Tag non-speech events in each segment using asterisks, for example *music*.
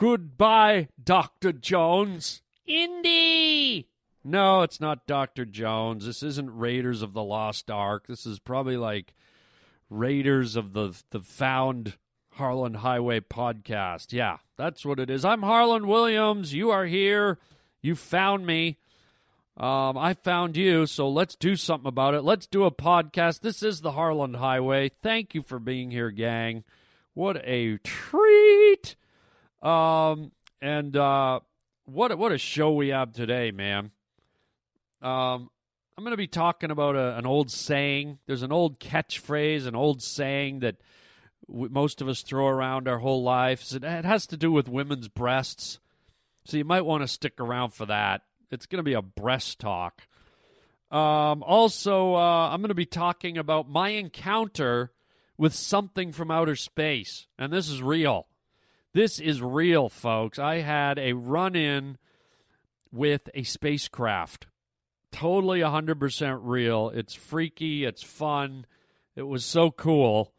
Goodbye, Dr. Jones. Indy! No, it's not Dr. Jones. This isn't Raiders of the Lost Ark. This is probably like Raiders of the the Found Harland Highway podcast. Yeah, that's what it is. I'm Harland Williams. You are here. You found me. Um, I found you, so let's do something about it. Let's do a podcast. This is the Harland Highway. Thank you for being here, gang. What a treat! Um, and uh, what what a show we have today, man. Um, I'm going to be talking about a, an old saying. There's an old catchphrase, an old saying that most of us throw around our whole lives. It, it has to do with women's breasts. So you might want to stick around for that. It's going to be a breast talk. Um, also, uh, I'm going to be talking about my encounter with something from outer space. And this is real. This is real, folks. I had a run in with a spacecraft. Totally 100% real. It's freaky. It's fun. It was so cool.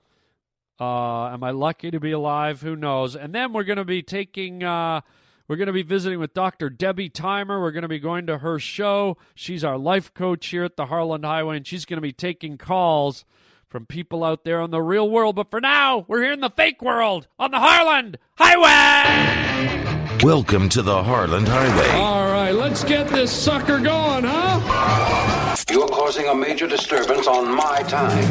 Uh, am I lucky to be alive? Who knows? And then we're going to be taking. Uh, we're going to be visiting with Dr. Debbie Thymer. We're going to be going to her show. She's our life coach here at the Harland Highway, and she's going to be taking calls from people out there on the real world. But for now, we're here in the fake world on the Harland Highway. Welcome to the Harland Highway. All right, let's get this sucker going, huh? You're causing a major disturbance on my time.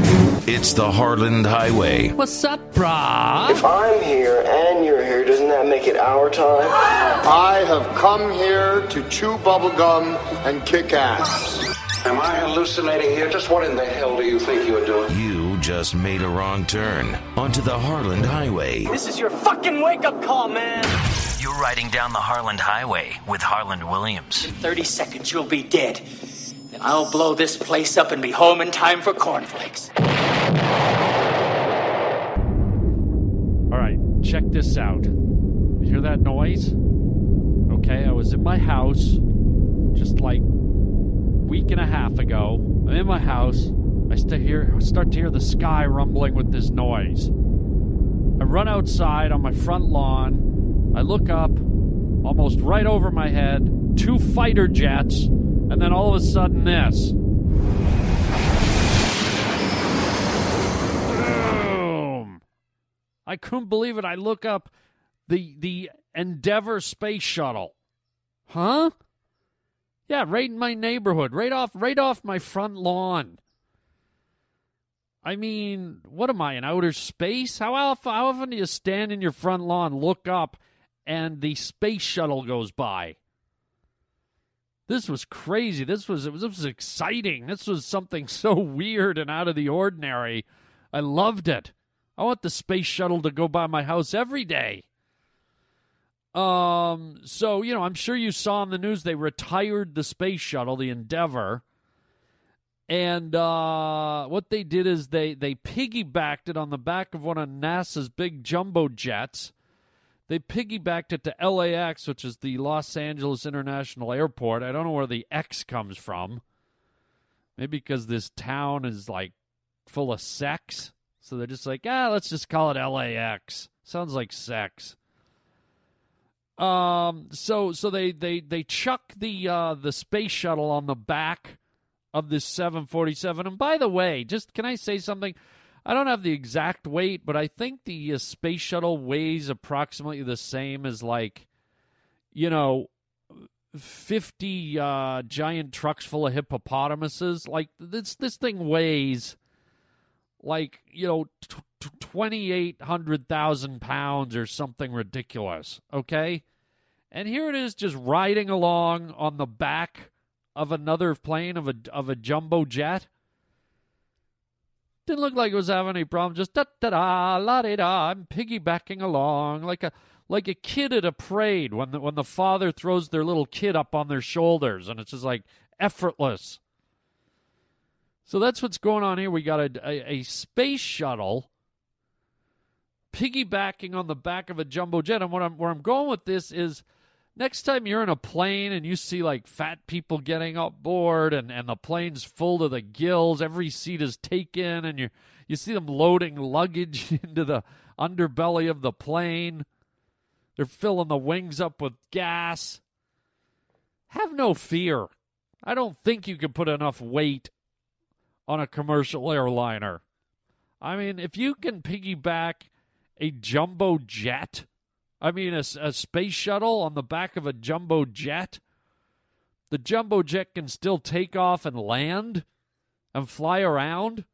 It's the Harland Highway. What's up, brah? If I'm here and you're here, doesn't that make it our time? I have come here to chew bubblegum and kick ass. Am I hallucinating here? Just what in the hell do you think you're doing? You just made a wrong turn onto the Harland Highway. This is your fucking wake up call, man. You're riding down the Harland Highway with Harland Williams. In 30 seconds, you'll be dead. Then I'll blow this place up and be home in time for cornflakes. All right, check this out. You hear that noise? Okay, I was in my house just like week and a half ago. I'm in my house. I start hear start to hear the sky rumbling with this noise. I run outside on my front lawn. I look up, almost right over my head, two fighter jets, and then all of a sudden this. Boom! I couldn't believe it. I look up the the Endeavour space shuttle. Huh? Yeah, right in my neighborhood, right off right off my front lawn. I mean, what am I in outer space? How often, how often do you stand in your front lawn, look up, and the space shuttle goes by? This was crazy. This was it was, this was exciting. This was something *laughs* so weird and out of the ordinary. I loved it. I want the space shuttle to go by my house every day. Um, so you know, I'm sure you saw in the news they retired the space shuttle, the Endeavour, and uh, what they did is they they piggybacked it on the back of one of NASA's big jumbo jets. They piggybacked it to LAX, which is the Los Angeles International Airport. I don't know where the X comes from. Maybe because this town is like full of sex. So they're just like, ah, let's just call it LAX. Sounds like sex. Um, so so they they they chuck the uh, the space shuttle on the back of this 747. And by the way, just can I say something? I don't have the exact weight, but I think the uh, space shuttle weighs approximately the same as like, you know, 50 uh, giant trucks full of hippopotamuses. Like this this thing weighs like you know t- t- 2800,000 pounds or something ridiculous. Okay, and here it is, just riding along on the back of another plane of a of a jumbo jet. Didn't look like it was having any problem. Just da da da la da da. I'm piggybacking along like a like a kid at a parade when the when the father throws their little kid up on their shoulders and it's just like effortless. So that's what's going on here. We got a, a, a space shuttle piggybacking on the back of a jumbo jet. And what I'm where I'm going with this is next time you're in a plane and you see like fat people getting up board and, and the plane's full to the gills, every seat is taken, and you you see them loading luggage *laughs* into the underbelly of the plane. They're filling the wings up with gas. Have no fear. I don't think you can put enough weight on a commercial airliner. I mean, if you can piggyback a jumbo jet, I mean, a, a space shuttle on the back of a jumbo jet, the jumbo jet can still take off and land and fly around.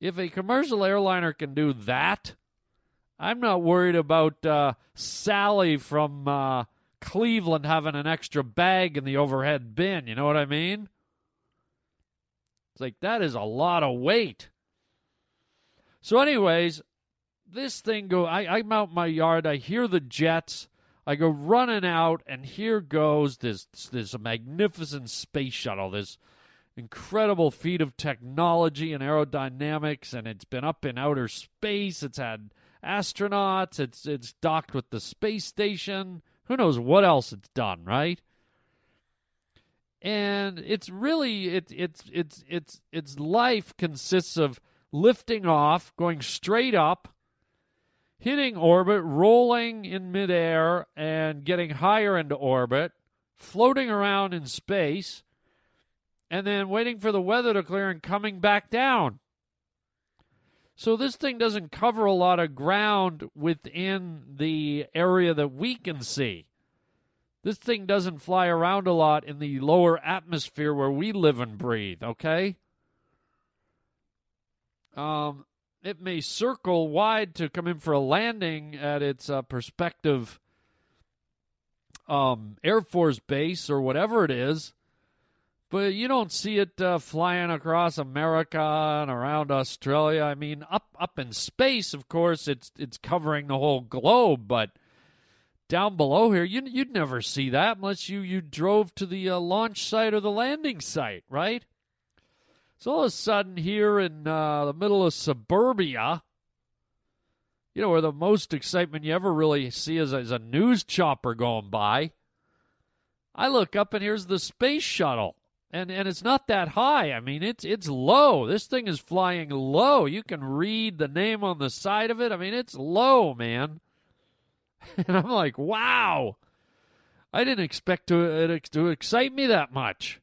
If a commercial airliner can do that, I'm not worried about uh, Sally from uh, Cleveland having an extra bag in the overhead bin. You know what I mean? It's like that is a lot of weight. So, anyways, this thing go. I, I'm out my yard. I hear the jets. I go running out, and here goes this this magnificent space shuttle. This incredible feat of technology and aerodynamics, and it's been up in outer space. It's had astronauts. It's it's docked with the space station. Who knows what else it's done, right? And it's really it it's it's it's its life consists of lifting off, going straight up, hitting orbit, rolling in midair, and getting higher into orbit, floating around in space, and then waiting for the weather to clear and coming back down. So this thing doesn't cover a lot of ground within the area that we can see. This thing doesn't fly around a lot in the lower atmosphere where we live and breathe, okay? Um, it may circle wide to come in for a landing at its uh, prospective um, Air Force base or whatever it is, but you don't see it uh, flying across America and around Australia. I mean, up up in space, of course, it's it's covering the whole globe, but down below here, you you'd never see that unless you you drove to the uh, launch site or the landing site, right? So all of a sudden, here in uh, the middle of suburbia, you know, where the most excitement you ever really see is, is a news chopper going by. I look up and here's the space shuttle and and it's not that high. I mean, it's it's low. This thing is flying low. You can read the name on the side of it. I mean, it's low, man. *laughs* And I'm like, wow. I didn't expect to to excite me that much.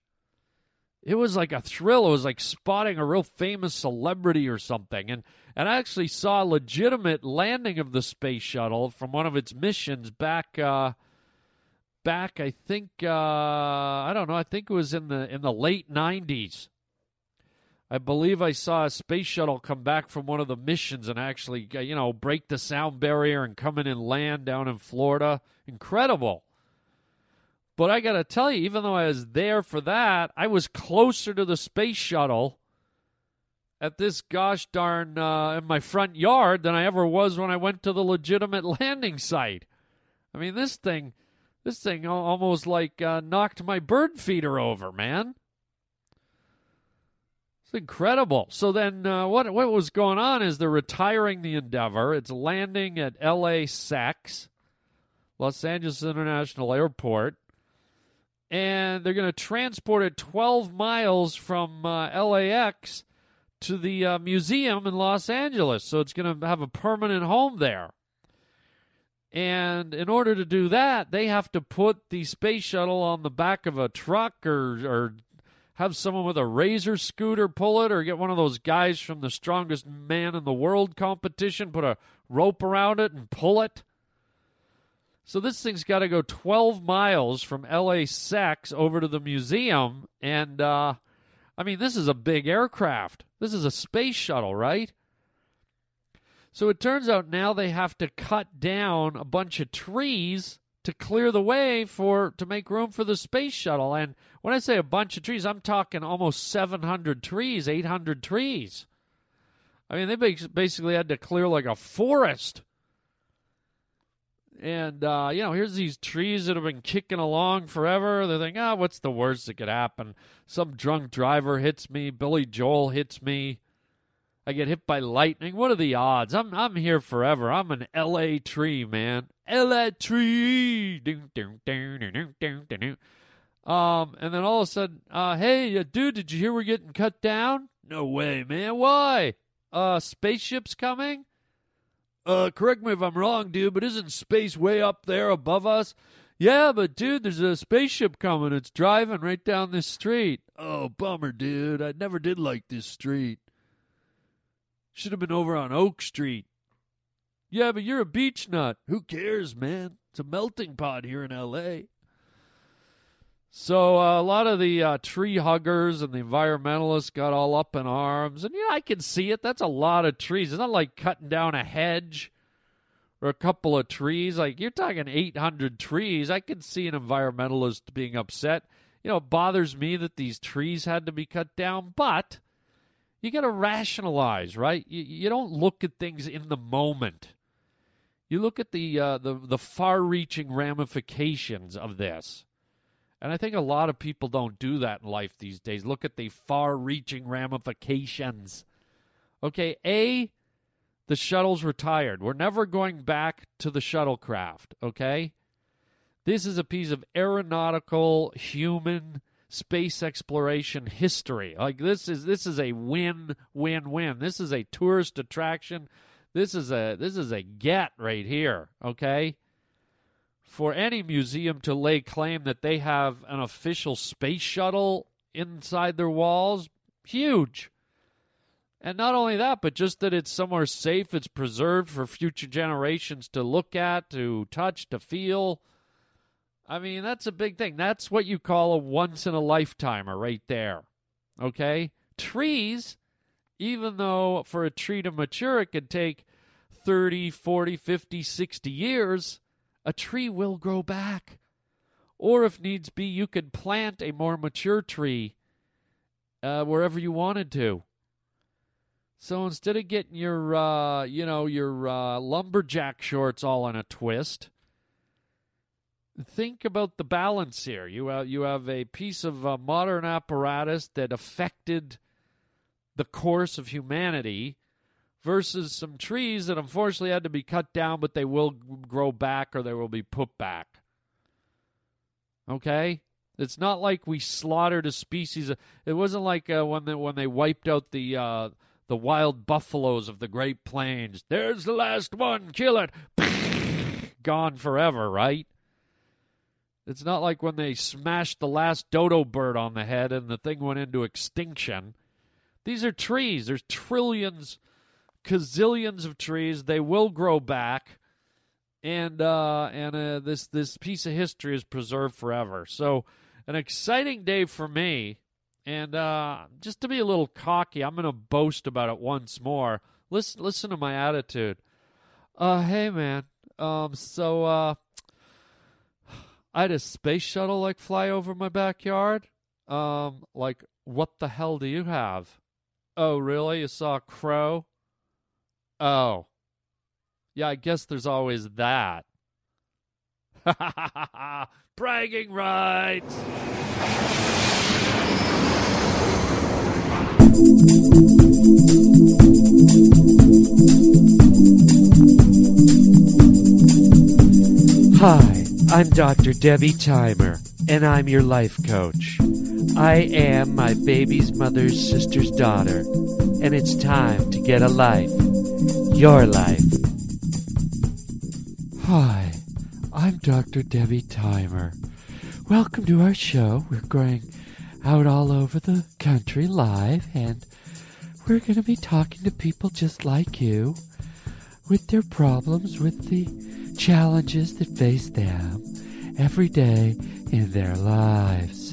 It was like a thrill. It was like spotting a real famous celebrity or something. And and I actually saw a legitimate landing of the space shuttle from one of its missions back uh, back, I think uh, I don't know. I think it was in the in the late '90s. I believe I saw a space shuttle come back from one of the missions and actually, uh, you know, break the sound barrier and come in and land down in Florida. Incredible. But I got to tell you, even though I was there for that, I was closer to the space shuttle at this gosh darn uh, in my front yard than I ever was when I went to the legitimate *laughs* landing site. I mean, this thing this thing almost like uh, knocked my bird feeder over, man. It's incredible. So then, uh, what what was going on is they're retiring the Endeavour. It's landing at LAX, Los Angeles International Airport, and they're going to transport it 12 miles from uh, LAX to the uh, museum in Los Angeles. So it's going to have a permanent home there. And in order to do that, they have to put the space shuttle on the back of a truck or, or have someone with a razor scooter pull it or get one of those guys from the strongest man in the world competition, put a rope around it and pull it. So this thing's got to go 12 miles from LAX over to the museum. And, uh, I mean, this is a big aircraft. This is a space shuttle, right? So it turns out now they have to cut down a bunch of trees to clear the way for to make room for the space shuttle. And when I say a bunch of trees, I'm talking almost 700 trees, 800 trees. I mean, they basically had to clear like a forest. And, uh, you know, here's these trees that have been kicking along forever. They're thinking, ah, oh, what's the worst that could happen? Some drunk driver hits me. Billy Joel hits me. I get hit by lightning. What are the odds? I'm I'm here forever. I'm an LA tree, man. LA tree. Um, and then all of a sudden, uh, hey, uh, dude, did you hear we're getting cut down? No way, man. Why? Uh, spaceships coming? Uh, correct me if I'm wrong, dude, but isn't space way up there above us? Yeah, but dude, there's a spaceship coming. It's driving right down this street. Oh, bummer, dude. I never did like this street. Should have been over on Oak Street. Yeah, but you're a beach nut. Who cares, man? It's a melting pot here in L.A. So uh, a lot of the uh, tree huggers and the environmentalists got all up in arms, and yeah, I can see it. That's a lot of trees. It's not like cutting down a hedge or a couple of trees. Like you're talking 800 trees. I can see an environmentalist being upset. You know, it bothers me that these trees had to be cut down, but you got to rationalize, right? You, you don't look at things in the moment. You look at the uh, the the far-reaching ramifications of this. And I think a lot of people don't do that in life these days. Look at the far reaching ramifications. Okay, A, the shuttle's retired. We're never going back to the shuttlecraft, okay? This is a piece of aeronautical human space exploration history. Like this is this is a win win win. This is a tourist attraction. This is a this is a get right here, okay? For any museum to lay claim that they have an official space shuttle inside their walls, huge. And not only that, but just that it's somewhere safe, it's preserved for future generations to look at, to touch, to feel. I mean, that's a big thing. That's what you call a once in a lifetimer right there. Okay? Trees, even though for a tree to mature, it could take 30, 40, 50, 60 years a tree will grow back. Or if needs be, you could plant a more mature tree uh, wherever you wanted to. So instead of getting your, uh, you know, your uh, lumberjack shorts all in a twist, think about the balance here. You have, you have a piece of uh, modern apparatus that affected the course of humanity versus some trees that unfortunately had to be cut down, but they will grow back or they will be put back. Okay? It's not like we slaughtered a species. It wasn't like uh, when they, when they wiped out the uh, the wild buffaloes of the Great Plains. There's the last one. Kill it. *laughs* Gone forever, right? It's not like when they smashed the last dodo bird on the head and the thing went into extinction. These are trees. There's trillions gazillions of trees. They will grow back, and uh, and uh, this this piece of history is preserved forever. So, an exciting day for me. And uh, just to be a little cocky, I'm going to boast about it once more. Listen, listen to my attitude. Uh, hey man, um, so uh, I had a space shuttle like fly over my backyard. Um, like, what the hell do you have? Oh, really? You saw a crow? Oh. Yeah, I guess there's always that. *laughs* Bragging rights. Hi, I'm Dr. Debbie Thymer, and I'm your life coach. I am my baby's mother's sister's daughter, and it's time to get a life your life. Hi, I'm Dr. Debbie Thymer. Welcome to our show. We're going out all over the country live, and we're going to be talking to people just like you with their problems, with the challenges that face them every day in their lives.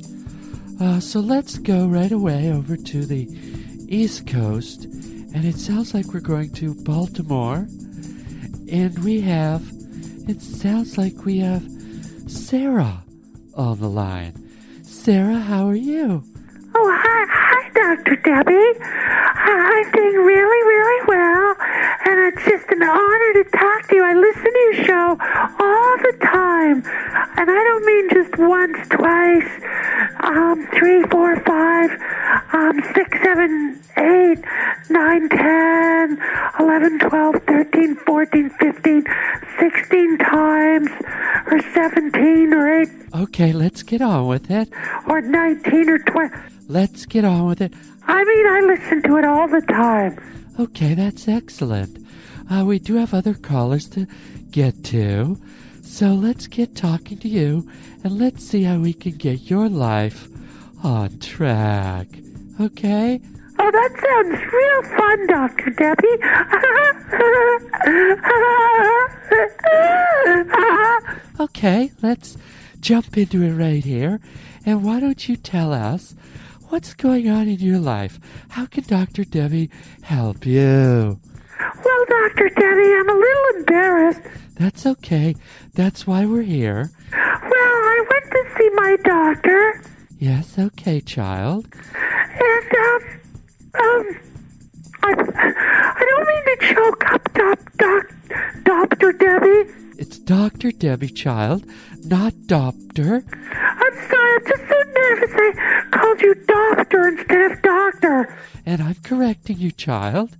Uh, so let's go right away over to the East Coast and it sounds like we're going to Baltimore. And we have, it sounds like we have Sarah on the line. Sarah, how are you? Oh, hi, hi, Dr. Debbie. I'm doing really, really well, and it's just an honor to talk to you. I listen to your show all the time, and I don't mean just once, twice, um, three, four, five, um, six, seven, eight, nine, ten, eleven, twelve, thirteen, fourteen, fifteen, sixteen times, or seventeen, or eight. Okay, let's get on with it. Or nineteen, or twenty. Let's get on with it. I mean, I listen to it all the time. Okay, that's excellent. uh, we do have other callers to get to. So let's get talking to you and let's see how we can get your life on track. Okay? Oh, that sounds real fun, Dr. Debbie. Okay, let's jump into it right here. And why don't you tell us what's going on in your life? How can Dr. Debbie help you? Well, Dr. Debbie, I'm a little embarrassed. That's okay. That's why we're here. Well, I went to see my doctor. Yes, okay, child. And, um, um, I, I don't mean to choke up, doc, doc, Dr. Debbie. It's Dr. Debbie, child, not doctor. I'm sorry, I'm just so nervous I called you doctor instead of doctor. And I'm correcting you, child.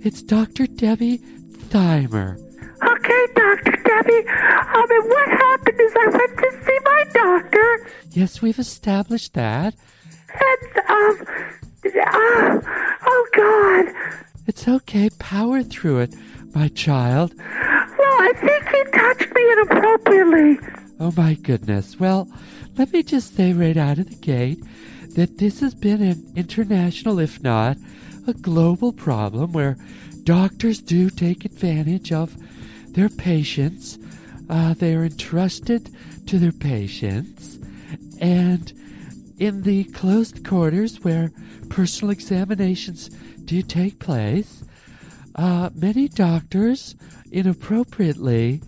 It's Dr. Debbie Thymer. Okay, Dr. Debbie. Um, and what happened is I went to see my doctor. Yes, we've established that. And, um, uh, oh, God. It's okay. Power through it, my child. Well, I think he touched me inappropriately. Oh, my goodness. Well, let me just say right out of the gate that this has been an international, if not a global problem where doctors do take advantage of their patients. Uh, they are entrusted to their patients. And in the closed quarters where personal examinations do take place, uh, many doctors inappropriately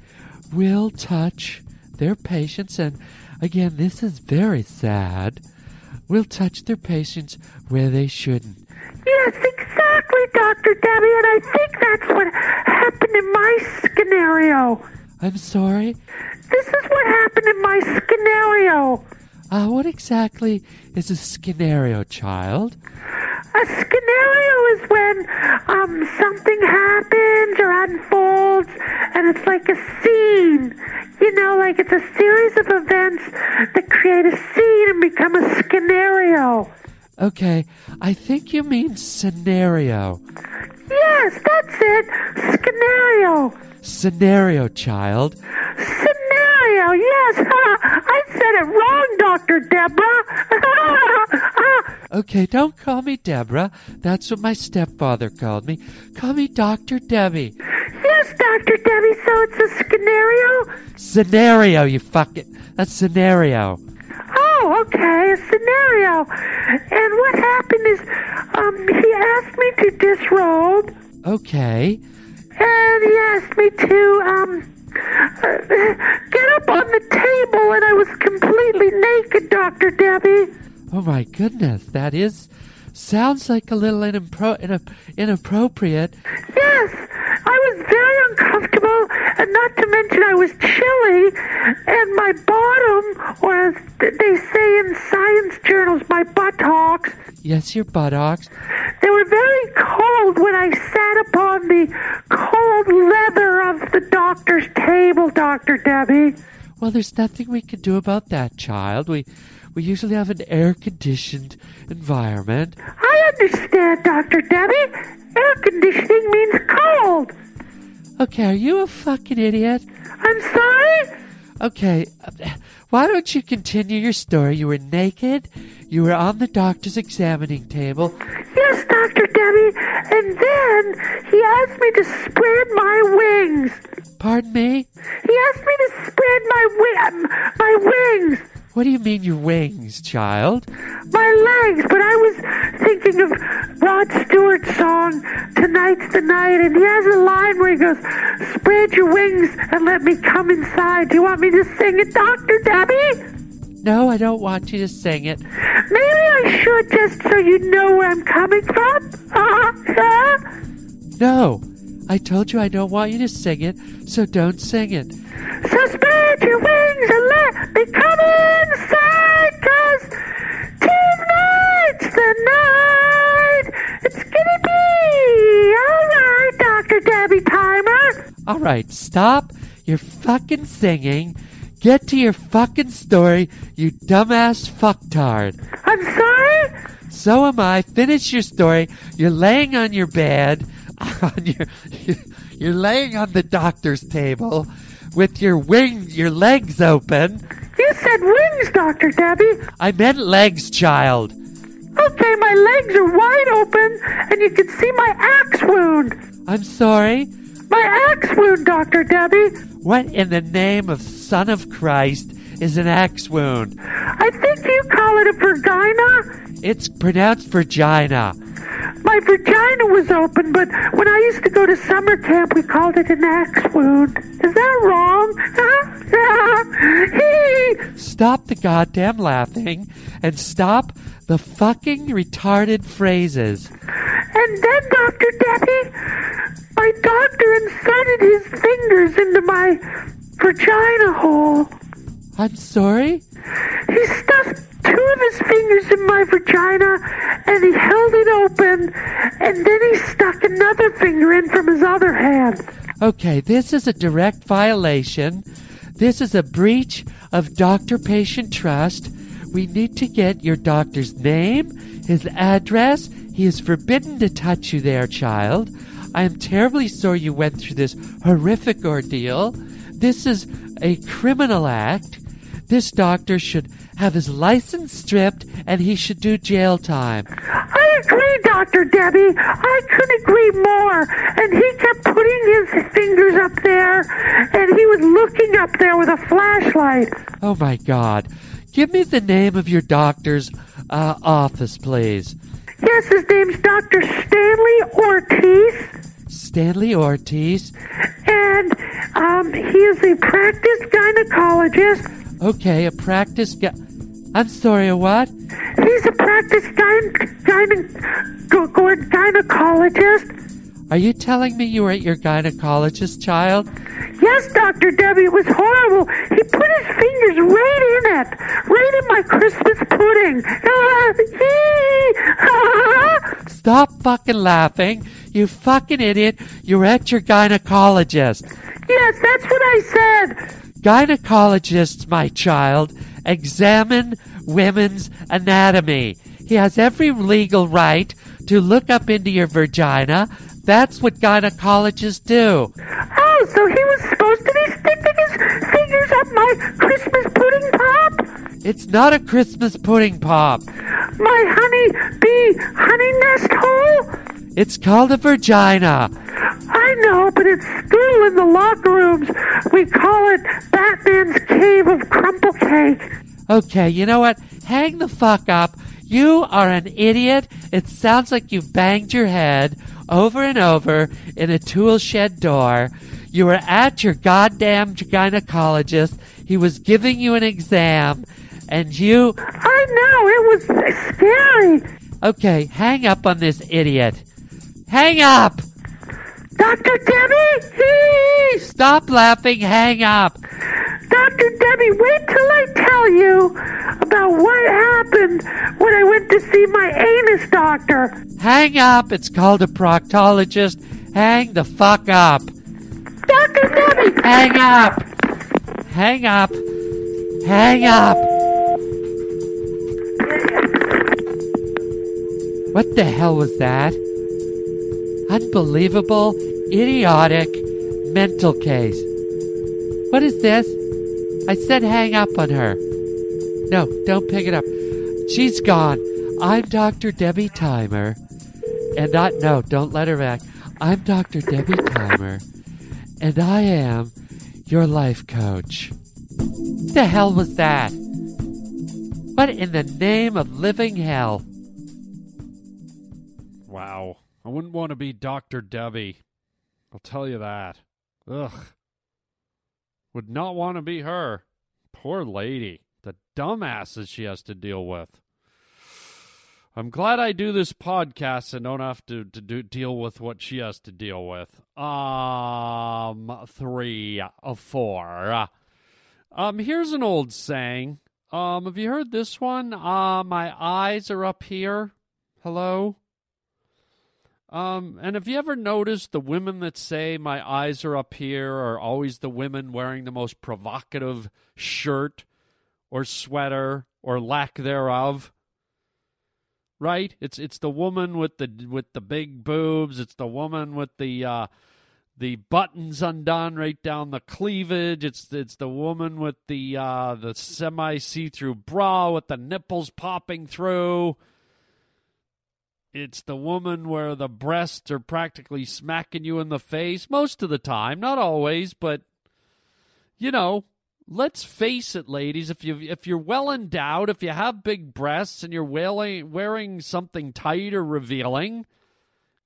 will touch their patients. And again, this is very sad. Will touch their patients where they shouldn't. Exactly, Dr. Debbie, and I think that's what happened in my scenario. I'm sorry? This is what happened in my scenario. Uh, what exactly is a scenario, child? A scenario is when um, something happens or unfolds, and it's like a scene. You know, like it's a series of events that create a scene and become a scenario. Okay, I think you mean scenario. Yes, that's it. Scenario. Scenario, child. Scenario, yes. *laughs* I said it wrong, Dr. Deborah. *laughs* okay, don't call me Deborah. That's what my stepfather called me. Call me Dr. Debbie. Yes, Dr. Debbie, so it's a scenario? Scenario, you fucking. That's scenario. Oh, okay, a scenario. And what happened is, um, he asked me to disrobe. Okay. And he asked me to, um, uh, get up on the table, and I was completely naked, Dr. Debbie. Oh my goodness, that is. Sounds like a little inappro- inappropriate. Yes, I was very uncomfortable, and not to mention I was chilly, and my bottom, or as they say in science journals, my buttocks. Yes, your buttocks. They were very cold when I sat upon the cold leather of the doctor's table, Dr. Debbie. Well, there's nothing we can do about that, child. We we usually have an air conditioned environment. I understand, Dr. Debbie. Air conditioning means cold. Okay, are you a fucking idiot? I'm sorry? Okay, uh, why don't you continue your story? You were naked, you were on the doctor's examining table. Yes, Dr. Debbie, and then he asked me to spread my wings. Pardon me? He asked me to spread my, wi- my wings. What do you mean your wings, child? My legs, but I was thinking of Rod Stewart's song, Tonight's the Night, and he has a line where he goes, Spread your wings and let me come inside. Do you want me to sing it, Dr. Debbie? No, I don't want you to sing it. Maybe I should just so you know where I'm coming from. Uh, *laughs* no, I told you I don't want you to sing it, so don't sing it. So spread your wings and let me come inside, cause tonight's the night. It's gonna be alright, Dr. Debbie Thymer. Alright, stop your fucking singing. Get to your fucking story, you dumbass fucktard. I'm sorry? So am I. Finish your story. You're laying on your bed, *laughs* your, You're laying on the doctor's table with your wings, your legs open. You said wings, Dr. Debbie. I meant legs, child. Okay, my legs are wide open, and you can see my axe wound. I'm sorry. My axe wound, Dr. Debbie. What in the name of Son of Christ is an axe wound? I think you call it a vagina. It's pronounced vagina. My vagina was open, but when I used to go to summer camp, we called it an axe wound. Is that wrong? *laughs* Stop the goddamn laughing and stop the fucking retarded phrases. And then, Dr. Debbie, my doctor inserted his fingers into my vagina hole. I'm sorry? He stuffed two of his fingers in my vagina and he held it open and then he stuck another finger in from his other hand. Okay, this is a direct violation. This is a breach of doctor patient trust. We need to get your doctor's name, his address. He is forbidden to touch you there, child. I am terribly sorry you went through this horrific ordeal. This is a criminal act. This doctor should have his license stripped and he should do jail time. I agree, Dr. Debbie. I couldn't agree more. And he kept putting his fingers up there and he was looking up there with a flashlight. Oh my God. Give me the name of your doctor's uh, office, please. Yes, his name's Dr. Stanley Ortiz. Stanley Ortiz. And um, he is a practiced gynecologist. Okay, a practice guy. I'm sorry, a what? He's a practiced gyne- gyne- gynecologist. Are you telling me you were at your gynecologist, child? Yes, Dr. Debbie, it was horrible. He put his fingers right in it, right in my Christmas pudding. *laughs* Stop fucking laughing. You fucking idiot. You were at your gynecologist. Yes, that's what I said. Gynecologists, my child, examine women's anatomy. He has every legal right to look up into your vagina. That's what gynecologists do. Oh, so he was supposed to be sticking his fingers up my Christmas pudding pop? It's not a Christmas pudding pop. My honey bee honey nest hole? It's called a vagina. I know, but it's still in the locker rooms. We call it Batman's Cave of Crumple Cake. Okay, you know what? Hang the fuck up. You are an idiot. It sounds like you banged your head over and over in a tool shed door. You were at your goddamn gynecologist. He was giving you an exam, and you. I know, it was scary. Okay, hang up on this idiot. Hang up! Dr. Debbie! Stop laughing, hang up! Dr. Debbie, wait till I tell you about what happened when I went to see my anus doctor. Hang up! It's called a proctologist. Hang the fuck up! Dr. Debbie! Hang up! Hang up! Hang up! What the hell was that? Unbelievable, idiotic, mental case. What is this? I said hang up on her. No, don't pick it up. She's gone. I'm Dr. Debbie Thymer. And not, no, don't let her back. I'm Dr. Debbie Thymer. And I am your life coach. What the hell was that? What in the name of living hell? Wow. I wouldn't want to be Dr. Debbie. I'll tell you that. Ugh. Would not want to be her. Poor lady. The dumbasses she has to deal with. I'm glad I do this podcast and don't have to, to do, deal with what she has to deal with. Um, three, uh, four. Um, here's an old saying. Um, have you heard this one? Uh, my eyes are up here. Hello? Um, and have you ever noticed the women that say my eyes are up here are always the women wearing the most provocative shirt or sweater or lack thereof? Right? It's it's the woman with the with the big boobs. It's the woman with the uh, the buttons undone right down the cleavage. It's it's the woman with the uh, the semi see through bra with the nipples popping through. It's the woman where the breasts are practically smacking you in the face most of the time, not always, but you know, let's face it, ladies. If you if you're well endowed, if you have big breasts and you're wearing wearing something tight or revealing,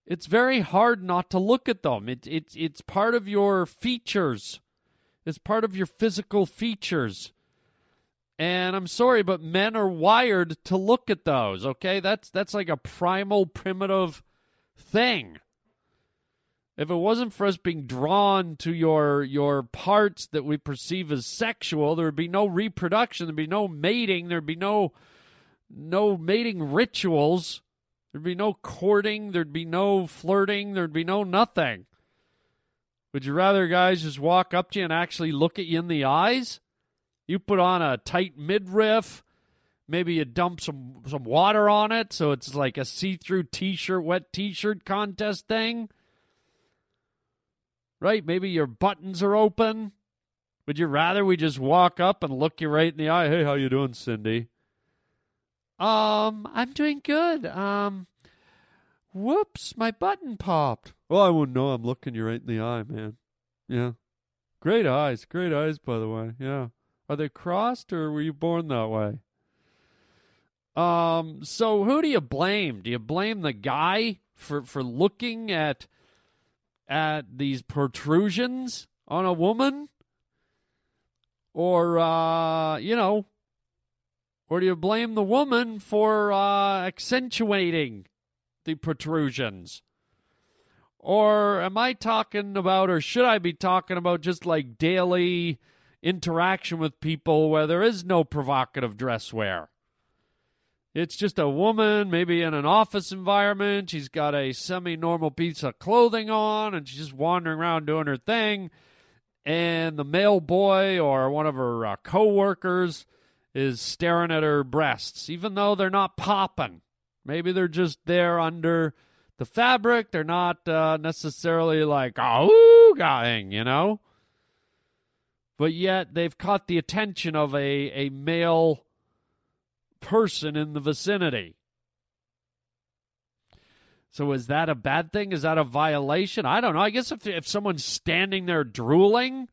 it's very hard not to look at them. It, it, it's part of your features. It's part of your physical features. And I'm sorry, but men are wired to look at those, okay? That's that's like a primal primitive thing. If it wasn't for us being drawn to your your parts that we perceive as sexual, there would be no reproduction, there'd be no mating, there'd be no no mating rituals, there'd be no courting, there'd be no flirting, there'd be no nothing. Would you rather guys just walk up to you and actually look at you in the eyes? You put on a tight midriff, maybe you dump some some water on it so it's like a see-through t-shirt, wet t-shirt contest thing. Right? Maybe your buttons are open. Would you rather we just walk up and look you right in the eye? Hey, how you doing, Cindy? Um, I'm doing good. Um, whoops, my button popped. Well, I wouldn't know. I'm looking you right in the eye, man. Yeah. Great eyes. Great eyes, by the way. Yeah. Are they crossed or were you born that way? Um, so who do you blame? Do you blame the guy for, for looking at at these protrusions on a woman? Or uh, you know, or do you blame the woman for uh, accentuating the protrusions? Or am I talking about, or should I be talking about just like daily interaction with people where there is no provocative dress wear? It's just a woman, maybe in an office environment. She's got a semi normal piece of clothing on and she's just wandering around doing her thing. And the male boy or one of her uh, co workers is staring at her breasts, even though they're not popping. Maybe they're just there under the fabric. They're not uh, necessarily like, oh, going, you know? But yet they've caught the attention of a, a male person in the vicinity. So is that a bad thing? Is that a violation? I don't know. I guess if if someone's standing there drooling,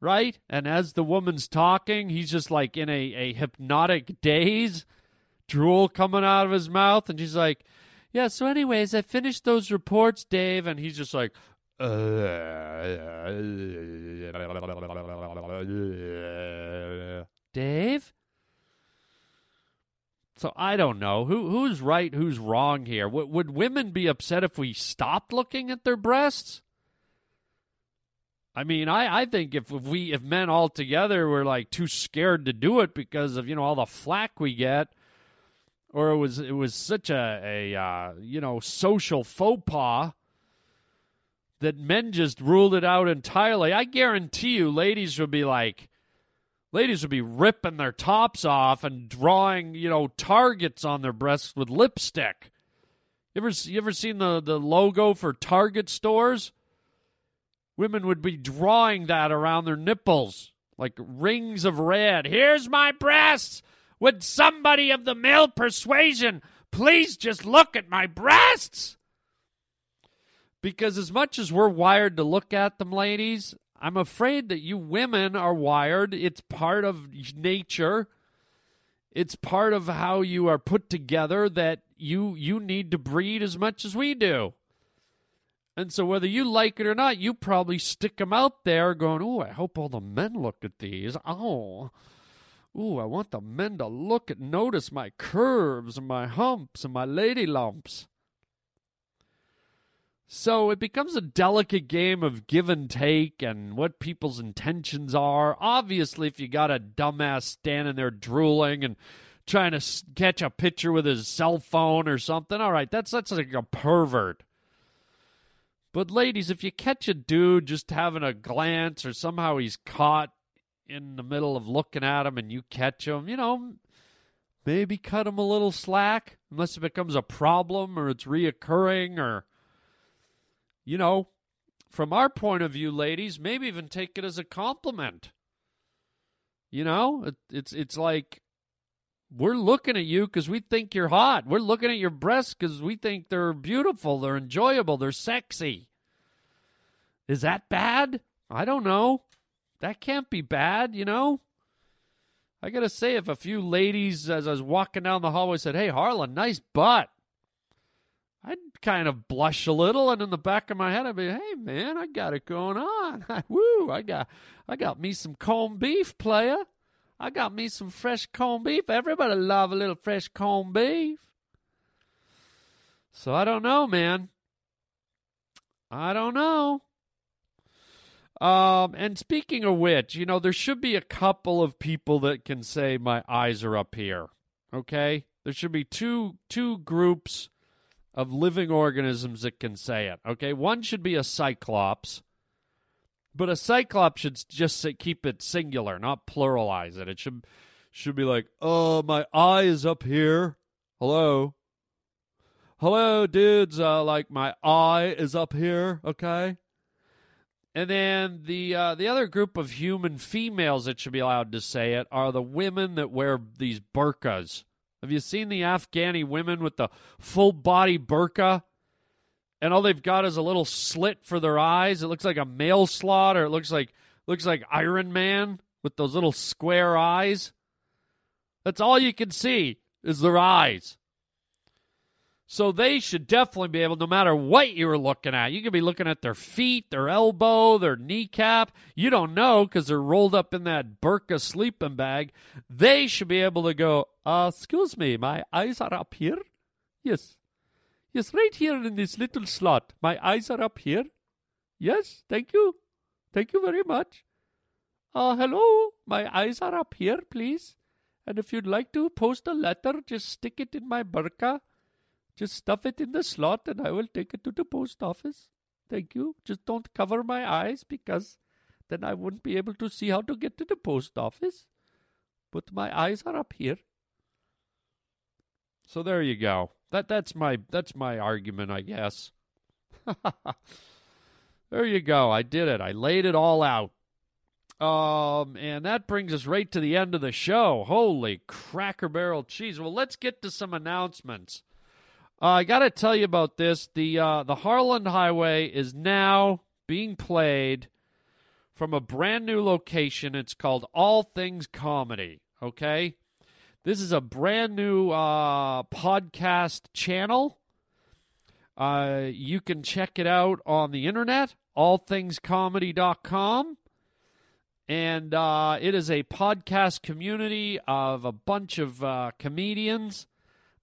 right? And as the woman's talking, he's just like in a, a hypnotic daze, drool coming out of his mouth, and she's like, Yeah, so anyways, I finished those reports, Dave, and he's just like Dave? So I don't know who who's right, who's wrong here. W- would women be upset if we stopped looking at their breasts? I mean, I, I think if, if we if men all together were like too scared to do it because of you know all the flack we get, or it was it was such a a uh, you know social faux pas that men just ruled it out entirely. I guarantee you, ladies would be like, ladies would be ripping their tops off and drawing, you know, targets on their breasts with lipstick. You ever you ever seen the the logo for Target stores? Women would be drawing that around their nipples like rings of red. Here's my breasts. Would somebody of the male persuasion please just look at my breasts? Because as much as we're wired to look at them, ladies, I'm afraid that you women are wired. It's part of nature. It's part of how you are put together that you you need to breed as much as we do. And so whether you like it or not, you probably stick them out there going, "Oh, I hope all the men look at these." Oh. Ooh, I want the men to look at notice my curves and my humps and my lady lumps. So it becomes a delicate game of give and take and what people's intentions are. Obviously, if you got a dumbass standing there drooling and trying to catch a picture with his cell phone or something, all right, that's that's like a pervert. But ladies, if you catch a dude just having a glance or somehow he's caught in the middle of looking at him and you catch him, you know, maybe cut him a little slack unless it becomes a problem or it's reoccurring or you know, from our point of view, ladies, maybe even take it as a compliment. You know, it, it's it's like we're looking at you because we think you're hot. We're looking at your breasts because we think they're beautiful, they're enjoyable, they're sexy. Is that bad? I don't know. That can't be bad, you know? I gotta say, if a few ladies, as I was walking down the hallway, said, Hey, Harland, nice butt, I'd kind of blush a little, and in the back of my head, I'd be, Hey, man, I got it going on. *laughs* Woo, I got, I got me some corned beef, player. I got me some fresh corned beef. Everybody love a little fresh corned beef. So I don't know, man. I don't know. Um, and speaking of which, you know, there should be a couple of people that can say my eyes are up here. Okay? There should be two two groups of living organisms that can say it. Okay? One should be a cyclops. But a cyclops should just say, keep it singular, not pluralize it. It should should be like, "Oh, my eye is up here." Hello. Hello, dudes. Uh, like my eye is up here. Okay. And then the uh, the other group of human females that should be allowed to say it are the women that wear these burqas. Have you seen the Afghani women with the full body burqa? And all they've got is a little slit for their eyes. It looks like a mail slot, or it looks like looks like Iron Man with those little square eyes. That's all you can see is their eyes. So they should definitely be able, no matter what you're looking at, you could be looking at their feet, their elbow, their kneecap. You don't know because they're rolled up in that burqa sleeping bag. They should be able to go, uh, excuse me, my eyes are up here? Yes. Yes, right here in this little slot. My eyes are up here. Yes, thank you. Thank you very much. Uh, hello, my eyes are up here, please. And if you'd like to post a letter, just stick it in my burqa just stuff it in the slot and I will take it to the post office. Thank you. Just don't cover my eyes because then I wouldn't be able to see how to get to the post office. But my eyes are up here. So there you go. That that's my that's my argument, I guess. *laughs* there you go. I did it. I laid it all out. Um, and that brings us right to the end of the show. Holy cracker barrel cheese. Well, let's get to some announcements. Uh, I got to tell you about this. The uh, the Harland Highway is now being played from a brand new location. It's called All Things Comedy. Okay, this is a brand new uh, podcast channel. Uh, you can check it out on the internet, allthingscomedy.com. And uh, it is a podcast community of a bunch of uh, comedians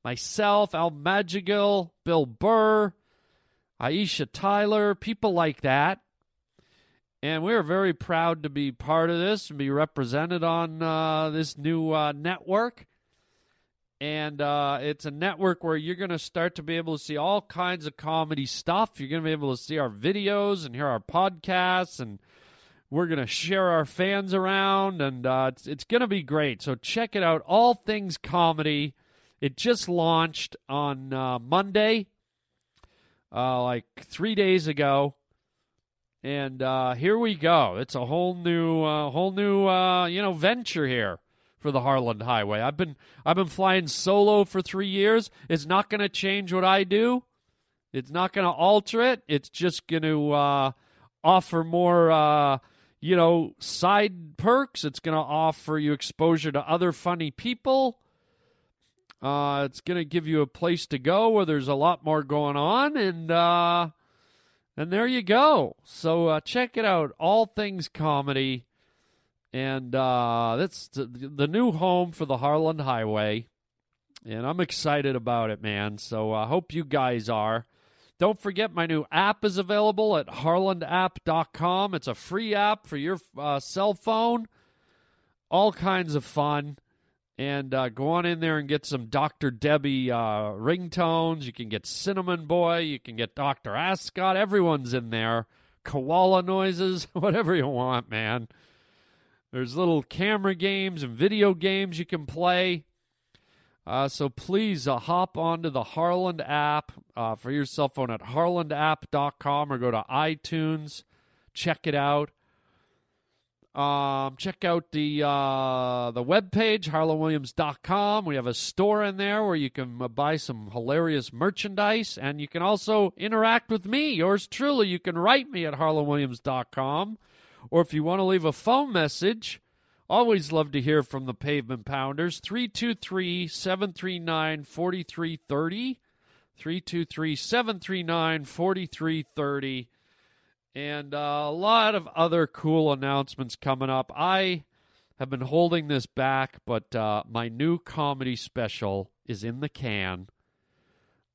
myself, Al Madrigal, Bill Burr, Aisha Tyler, people like that. And we're very proud to be part of this and be represented on uh, this new uh, network. And uh, it's a network where you're going to start to be able to see all kinds of comedy stuff. You're going to be able to see our videos and hear our podcasts, and we're going to share our fans around, and uh, it's, it's going to be great. So check it out, All Things Comedy it just launched on uh, Monday, uh, like three days ago, and uh, here we go. It's a whole new, uh, whole new, uh, you know, venture here for the Harland Highway. I've been, I've been flying solo for three years. It's not going to change what I do. It's not going to alter it. It's just going to uh, offer more you know, side perks. It's going to offer you exposure to other funny people. Uh, it's going to give you a place to go where there's a lot more going on, and uh, and there you go. So uh, check it out, all things comedy, and uh, that's the, new home for the Harland Highway, and I'm excited about it, man. So I hope you guys are. Don't forget, my new app is available at harlandapp.com. It's a free app for your uh, cell phone. All kinds of fun and uh, go on in there and get some Dr. Debbie uh, ringtones. You can get Cinnamon Boy. You can get Dr. Ascot. Everyone's in there. Koala noises, *laughs* whatever you want, man. There's little camera games and video games you can play. Uh, so please uh, hop onto the Harland app. uh, for your cell phone at harlandapp.com or go to iTunes. Check it out. Um, check out the uh, the webpage, harlandwilliams.com. We have a store in there where you can uh, buy some hilarious merchandise, and you can also interact with me, yours truly. You can write me at harlandwilliams.com, or if you want to leave a phone message, always love to hear from the Pavement Pounders, 323 739 4330. 323 739 4330 and uh, a lot of other cool announcements coming up. I have been holding this back, but uh, my new comedy special is in the can.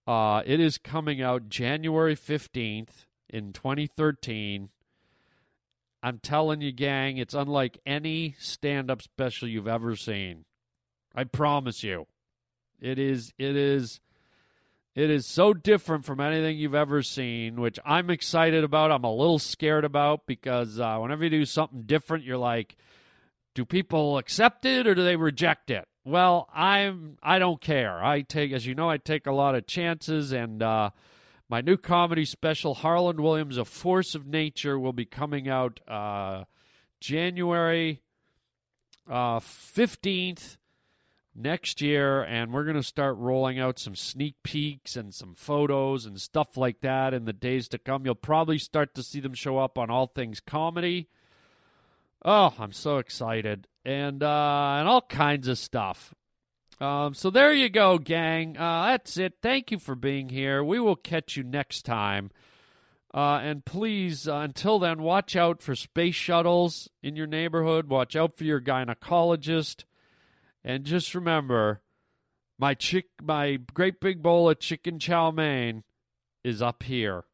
Uh, it is coming out January 15th in 2013. I'm telling you, gang, it's unlike any stand up special you've ever seen. I promise you. It is, it is it is so different from anything you've ever seen, which I'm excited about. I'm a little scared about because uh, whenever you do something different, you're like, do people accept it or do they reject it? Well, I'm I don't care. I take, as you know, I take a lot of chances, and uh, my new comedy special, Harland Williams: A Force of Nature, will be coming out uh, January uh, fifteenth next year, and we're going to start rolling out some sneak peeks and some photos and stuff like that in the days to come. You'll probably start to see them show up on All Things Comedy. Oh, I'm so excited, and uh, and all kinds of stuff. Um, so there you go, gang. Uh, that's it. Thank you for being here. We will catch you next time. Uh, and please, uh, until then, watch out for space shuttles in your neighborhood. Watch out for your gynecologist. And just remember, my chick, my great big bowl of chicken chow mein is up here.